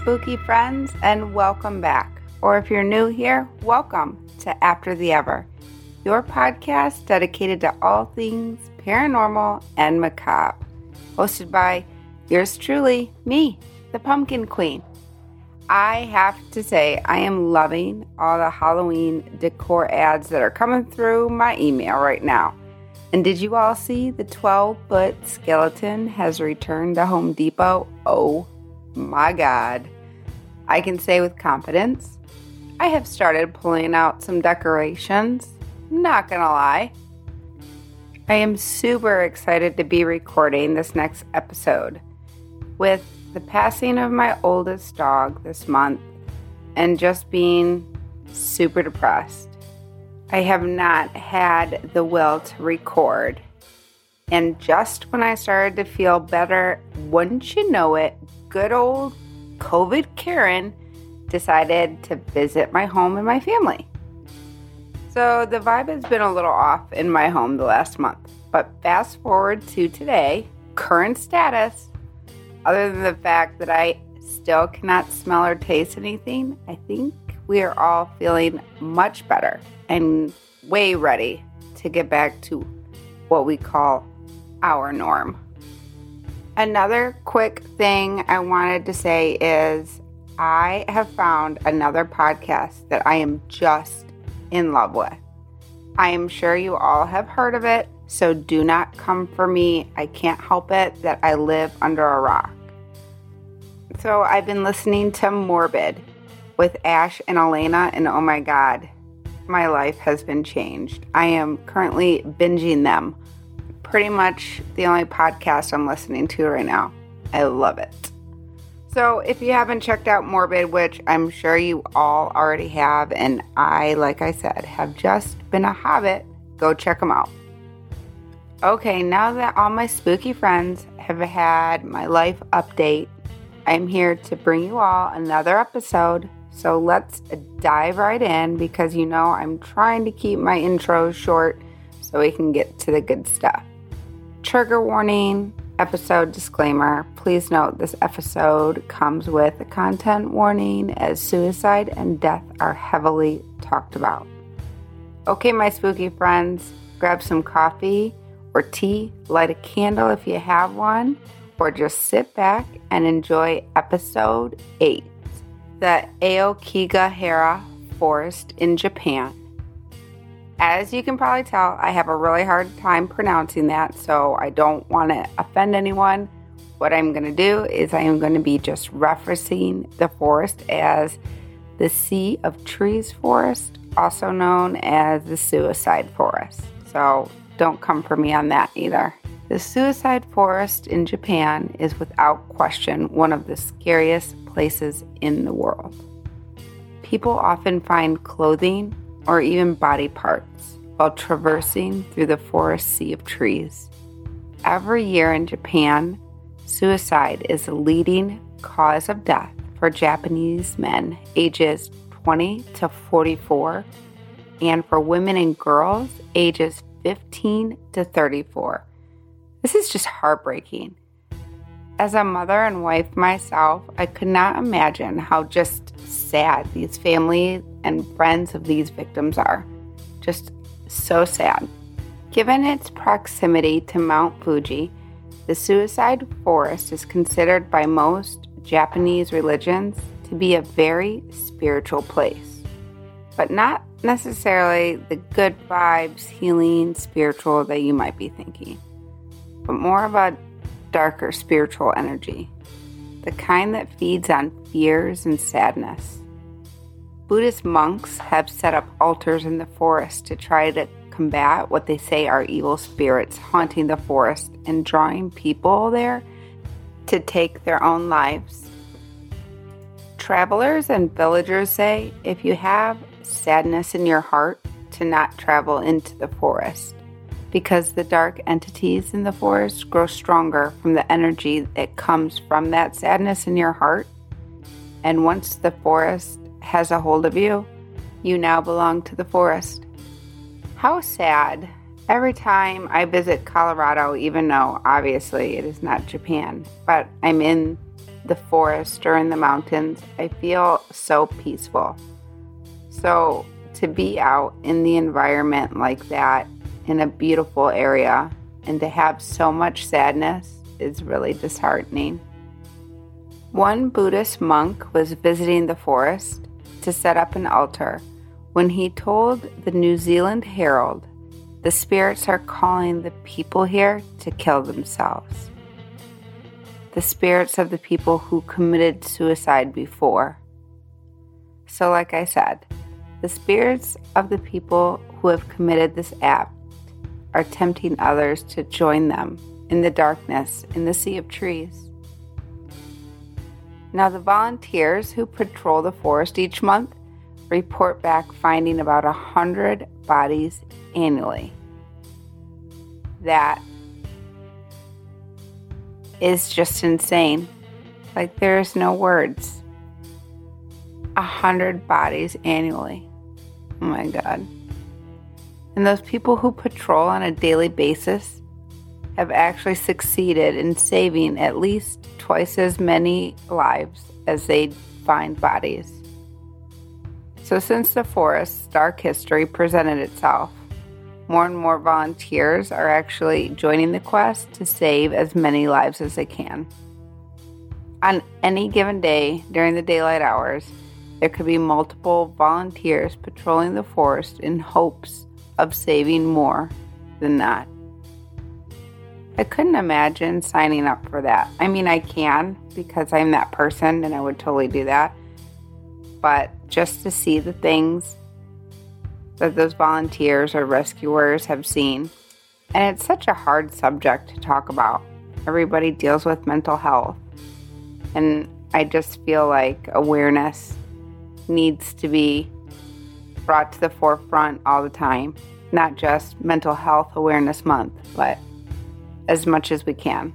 spooky friends, and welcome back. Or if you're new here, welcome to After the Ever, your podcast dedicated to all things paranormal and macabre. Hosted by yours truly, me, the Pumpkin Queen. I have to say, I am loving all the Halloween decor ads that are coming through my email right now. And did you all see the 12 foot skeleton has returned to Home Depot? Oh my God. I can say with confidence, I have started pulling out some decorations. Not gonna lie. I am super excited to be recording this next episode. With the passing of my oldest dog this month and just being super depressed, I have not had the will to record. And just when I started to feel better, wouldn't you know it, good old COVID Karen decided to visit my home and my family. So the vibe has been a little off in my home the last month. But fast forward to today, current status, other than the fact that I still cannot smell or taste anything, I think we are all feeling much better and way ready to get back to what we call our norm. Another quick thing I wanted to say is I have found another podcast that I am just in love with. I am sure you all have heard of it, so do not come for me. I can't help it that I live under a rock. So I've been listening to Morbid with Ash and Alaina, and oh my god, my life has been changed. I am currently binging them. Pretty much the only podcast I'm listening to right now. I love it. So, if you haven't checked out Morbid, which I'm sure you all already have, and I, like I said, have just been a habit, go check them out. Okay, now that all my spooky friends have had my life update, I'm here to bring you all another episode so let's dive right in because you know I'm trying to keep my intros short so we can get to the good stuff. Trigger warning, episode disclaimer. Please note this episode comes with a content warning as suicide and death are heavily talked about. Okay, my spooky friends, grab some coffee or tea, light a candle if you have one, or just sit back and enjoy episode 8 the Aokigahara Forest in Japan. As you can probably tell, I have a really hard time pronouncing that, so I don't want to offend anyone. What I'm going to do is I am going to be just referencing the forest as the Sea of Trees Forest, also known as the Suicide Forest. So don't come for me on that either. The suicide forest in Japan is without question one of the scariest places in the world. People often find clothing or even body parts while traversing through the forest sea of trees. Every year in Japan, suicide is the leading cause of death for Japanese men ages 20 to 44 and for women and girls ages 15 to 34. This is just heartbreaking. As a mother and wife myself, I could not imagine how just sad these families and friends of these victims are. Just so sad. Given its proximity to Mount Fuji, the suicide forest is considered by most Japanese religions to be a very spiritual place, but not necessarily the good vibes, healing, spiritual that you might be thinking, but more of a darker spiritual energy, the kind that feeds on fears and sadness. Buddhist monks have set up altars in the forest to try to combat what they say are evil spirits haunting the forest and drawing people there to take their own lives. Travelers and villagers say if you have sadness in your heart, to not travel into the forest because the dark entities in the forest grow stronger from the energy that comes from that sadness in your heart. And once the forest has a hold of you, you now belong to the forest. How sad. Every time I visit Colorado, even though obviously it is not Japan, but I'm in the forest or in the mountains, I feel so peaceful. So, to be out in the environment like that in a beautiful area and to have so much sadness is really disheartening. One Buddhist monk was visiting the forest to set up an altar when he told the New Zealand Herald the spirits are calling the people here to kill themselves. The spirits of the people who committed suicide before. So, like I said, the spirits of the people who have committed this act are tempting others to join them in the darkness in the sea of trees. Now, the volunteers who patrol the forest each month report back finding about a hundred bodies annually. That is just insane. Like, there's no words. A hundred bodies annually. Oh my God. And those people who patrol on a daily basis have actually succeeded in saving at least twice as many lives as they find bodies. So, since the forest's dark history presented itself, more and more volunteers are actually joining the quest to save as many lives as they can. On any given day during the daylight hours, there could be multiple volunteers patrolling the forest in hopes of saving more than that. I couldn't imagine signing up for that. I mean, I can because I'm that person and I would totally do that. But just to see the things that those volunteers or rescuers have seen. And it's such a hard subject to talk about. Everybody deals with mental health. And I just feel like awareness needs to be brought to the forefront all the time. Not just Mental Health Awareness Month, but as much as we can.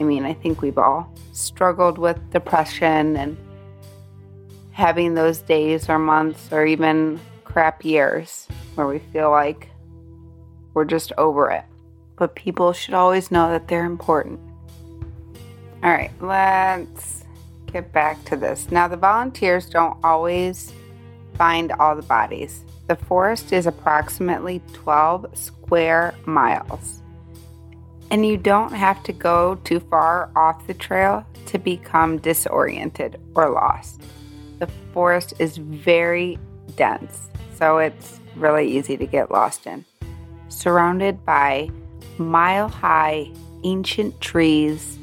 I mean, I think we've all struggled with depression and having those days or months or even crap years where we feel like we're just over it. But people should always know that they're important. All right, let's get back to this. Now, the volunteers don't always find all the bodies. The forest is approximately 12 square miles. And you don't have to go too far off the trail to become disoriented or lost the forest is very dense, so it's really easy to get lost in. Surrounded by mile high ancient trees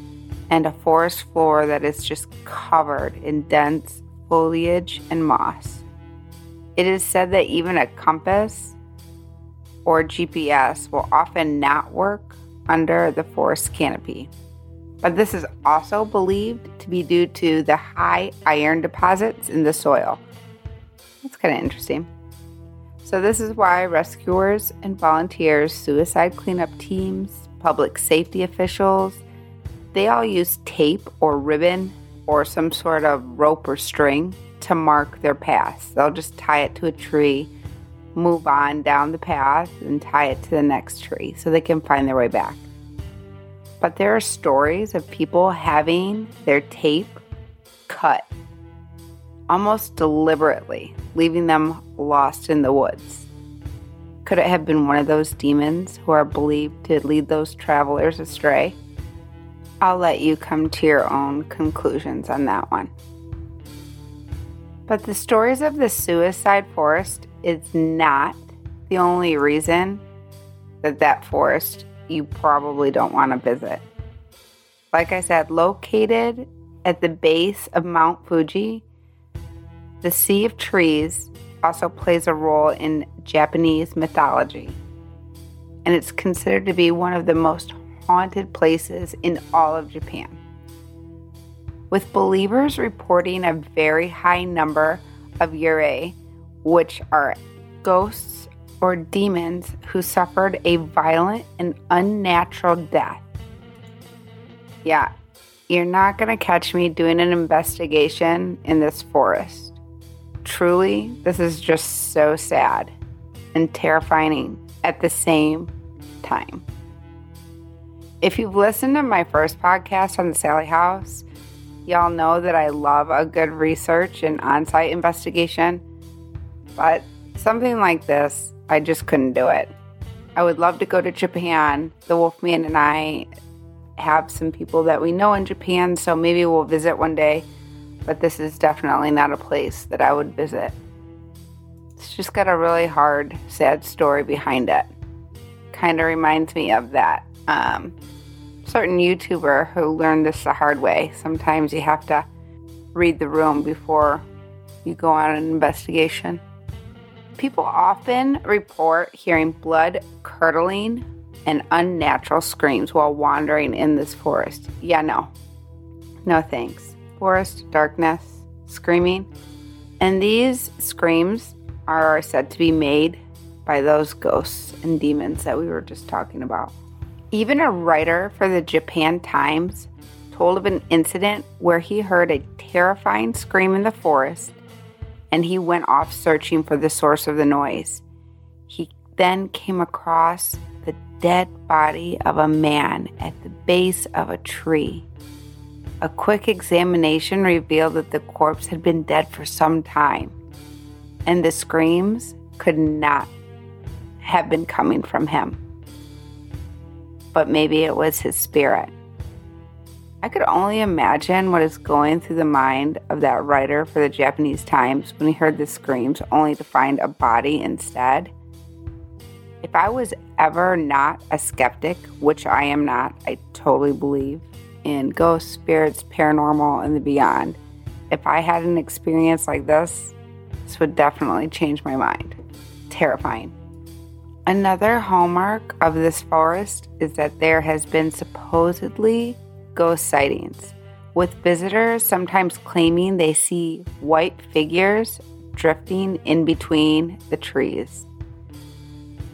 and a forest floor that is just covered in dense foliage and moss. It is said that even a compass or GPS will often not work under the forest canopy but this is also believed to be due to the high iron deposits in the soil. That's kind of interesting. So, this is why rescuers and volunteers, suicide cleanup teams, public safety officials, they all use tape or ribbon or some sort of rope or string to mark their paths. They'll just tie it to a tree, move on down the path, and tie it to the next tree so they can find their way back. But there are stories of people having their tape cut almost deliberately, leaving them lost in the woods. Could it have been one of those demons who are believed to lead those travelers astray? I'll let you come to your own conclusions on that one. But the stories of the suicide forest is not the only reason that that forest you probably don't want to visit. Like I said, located at the base of Mount Fuji, the Sea of Trees also plays a role in Japanese mythology. And it's considered to be one of the most haunted places in all of Japan. With believers reporting a very high number of yurei, which are ghosts or demons who suffered a violent and unnatural death. Yeah, you're not going to catch me doing an investigation in this forest. Truly, this is just so sad and terrifying at the same time. If you've listened to my first podcast on the Sallie House, Y'all know that I love a good research and on site investigation, but something like this, I just couldn't do it. I would love to go to Japan. The Wolfman and I have some people that we know in Japan, so maybe we'll visit one day, but this is definitely not a place that I would visit. It's just got a really hard, sad story behind it. Kind of reminds me of that um, certain YouTuber who learned this the hard way. Sometimes you have to read the room before you go on an investigation. People often report hearing blood curdling and unnatural screams while wandering in this forest. Yeah, no. No thanks. Forest, darkness, screaming. And these screams are said to be made by those ghosts and demons that we were just talking about. Even a writer for the Japan Times told of an incident where he heard a terrifying scream in the forest and he went off searching for the source of the noise. He then came across the dead body of a man at the base of a tree. A quick examination revealed that the corpse had been dead for some time and the screams could not have been coming from him. But maybe it was his spirit. I could only imagine what is going through the mind of that writer for the Japanese Times when he heard the screams only to find a body instead. If I was ever not a skeptic, which I am not, I totally believe in ghosts, spirits, paranormal, and the beyond. If I had an experience like this, this would definitely change my mind. Terrifying. Another hallmark of this forest is that there has been supposedly ghost sightings, with visitors sometimes claiming they see white figures drifting in between the trees.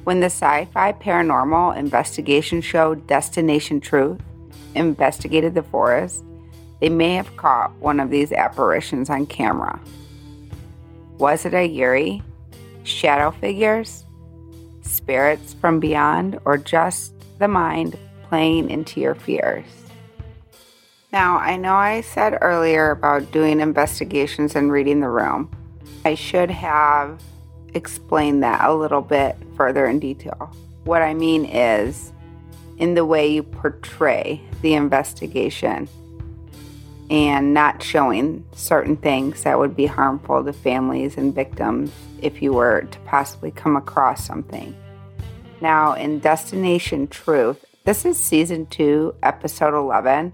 When the sci fi paranormal investigation show Destination Truth investigated the forest, they may have caught one of these apparitions on camera. Was it a Yuri? Shadow figures? Spirits from beyond? Or just the mind playing into your fears? Now, I know I said earlier about doing investigations and reading the room. I should have explained that a little bit further in detail. What I mean is, in the way you portray the investigation and not showing certain things that would be harmful to families and victims if you were to possibly come across something. Now, in Destination Truth, this is season two, episode 11.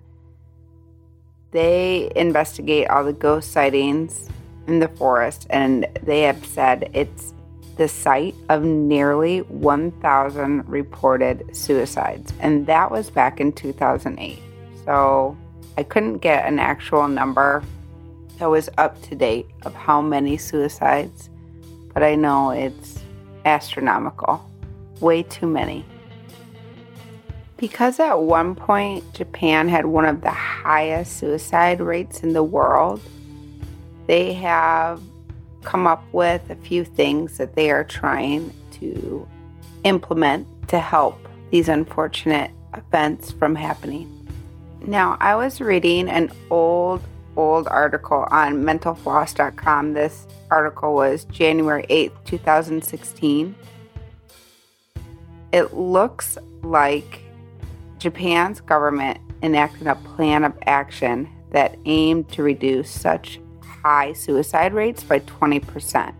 They investigate all the ghost sightings in the forest, and they have said it's the site of nearly 1,000 reported suicides, and that was back in 2008. So, I couldn't get an actual number that was up to date of how many suicides, but I know it's astronomical. Way too many. Because at one point Japan had one of the highest suicide rates in the world, they have come up with a few things that they are trying to implement to help these unfortunate events from happening. Now, I was reading an old, old article on mentalfloss.com. This article was January 8th, 2016. It looks like Japan's government enacted a plan of action that aimed to reduce such high suicide rates by 20%.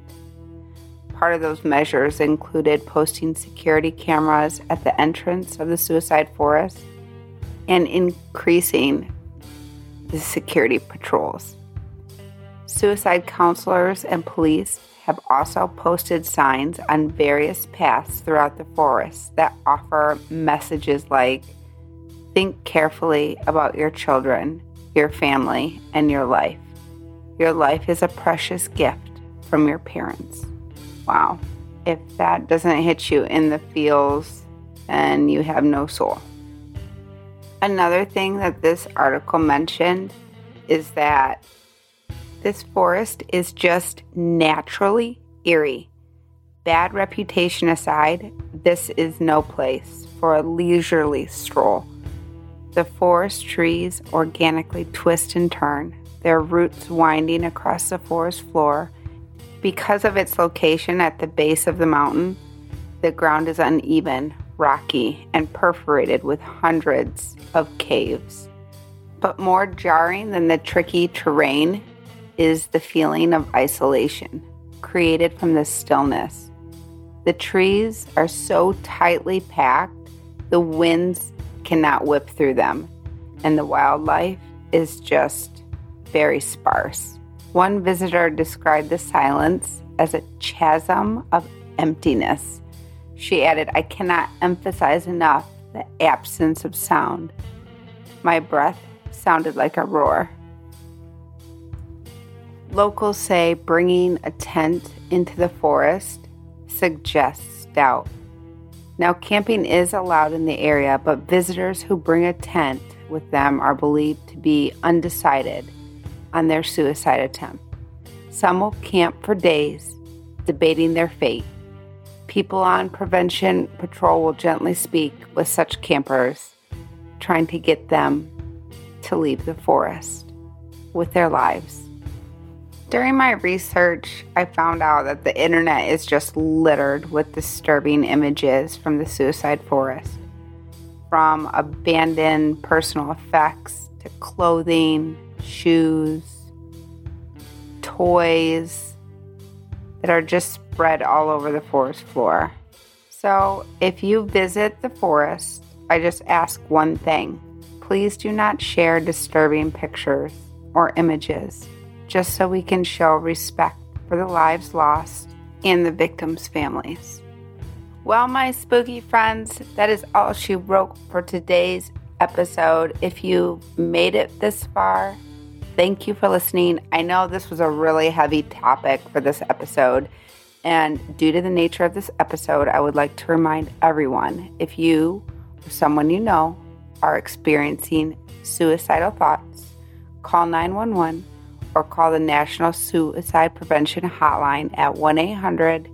Part of those measures included posting security cameras at the entrance of the suicide forest and increasing the security patrols. Suicide counselors and police have also posted signs on various paths throughout the forest that offer messages like Think carefully about your children, your family, and your life. Your life is a precious gift from your parents. Wow. If that doesn't hit you in the feels, then you have no soul. Another thing that this article mentioned is that this forest is just naturally eerie. Bad reputation aside, this is no place for a leisurely stroll. The forest trees organically twist and turn, their roots winding across the forest floor. Because of its location at the base of the mountain, the ground is uneven, rocky, and perforated with hundreds of caves. But more jarring than the tricky terrain is the feeling of isolation created from the stillness. The trees are so tightly packed, the winds cannot whip through them, and the wildlife is just very sparse. One visitor described the silence as a chasm of emptiness. She added, I cannot emphasize enough the absence of sound. My breath sounded like a roar. Locals say bringing a tent into the forest suggests doubt. Now, camping is allowed in the area, but visitors who bring a tent with them are believed to be undecided on their suicide attempt. Some will camp for days, debating their fate. People on prevention patrol will gently speak with such campers, trying to get them to leave the forest with their lives. During my research, I found out that the internet is just littered with disturbing images from the suicide forest. From abandoned personal effects to clothing, shoes, toys that are just spread all over the forest floor. So, if you visit the forest, I just ask one thing please do not share disturbing pictures or images just so we can show respect for the lives lost and the victims' families. Well, my spooky friends, that is all she wrote for today's episode. If you made it this far, thank you for listening. I know this was a really heavy topic for this episode. And due to the nature of this episode, I would like to remind everyone if you or someone you know are experiencing suicidal thoughts, call 911 or call the National Suicide Prevention Hotline at 1 800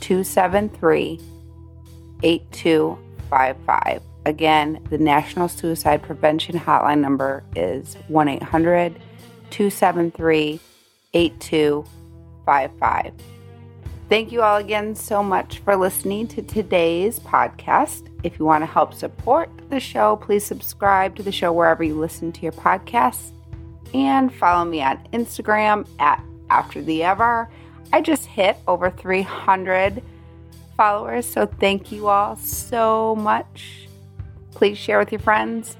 273 8255. Again, the National Suicide Prevention Hotline number is 1 800 273 8255. Thank you all again so much for listening to today's podcast. If you want to help support the show, please subscribe to the show wherever you listen to your podcasts and follow me on Instagram at After the Ever. I just hit over 300 followers, so thank you all so much. Please share with your friends.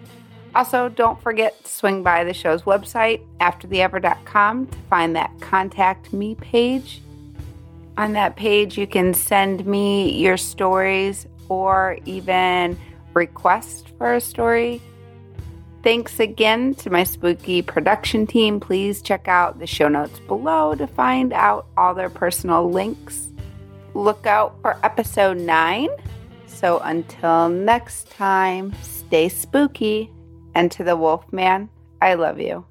Also, don't forget to swing by the show's website, aftertheever.com, to find that contact me page. On that page, you can send me your stories or even request for a story Thanks again to my spooky production team. Please check out the show notes below to find out all their personal links. Look out for episode 9. So until next time, stay spooky. And to the Wolfman, I love you.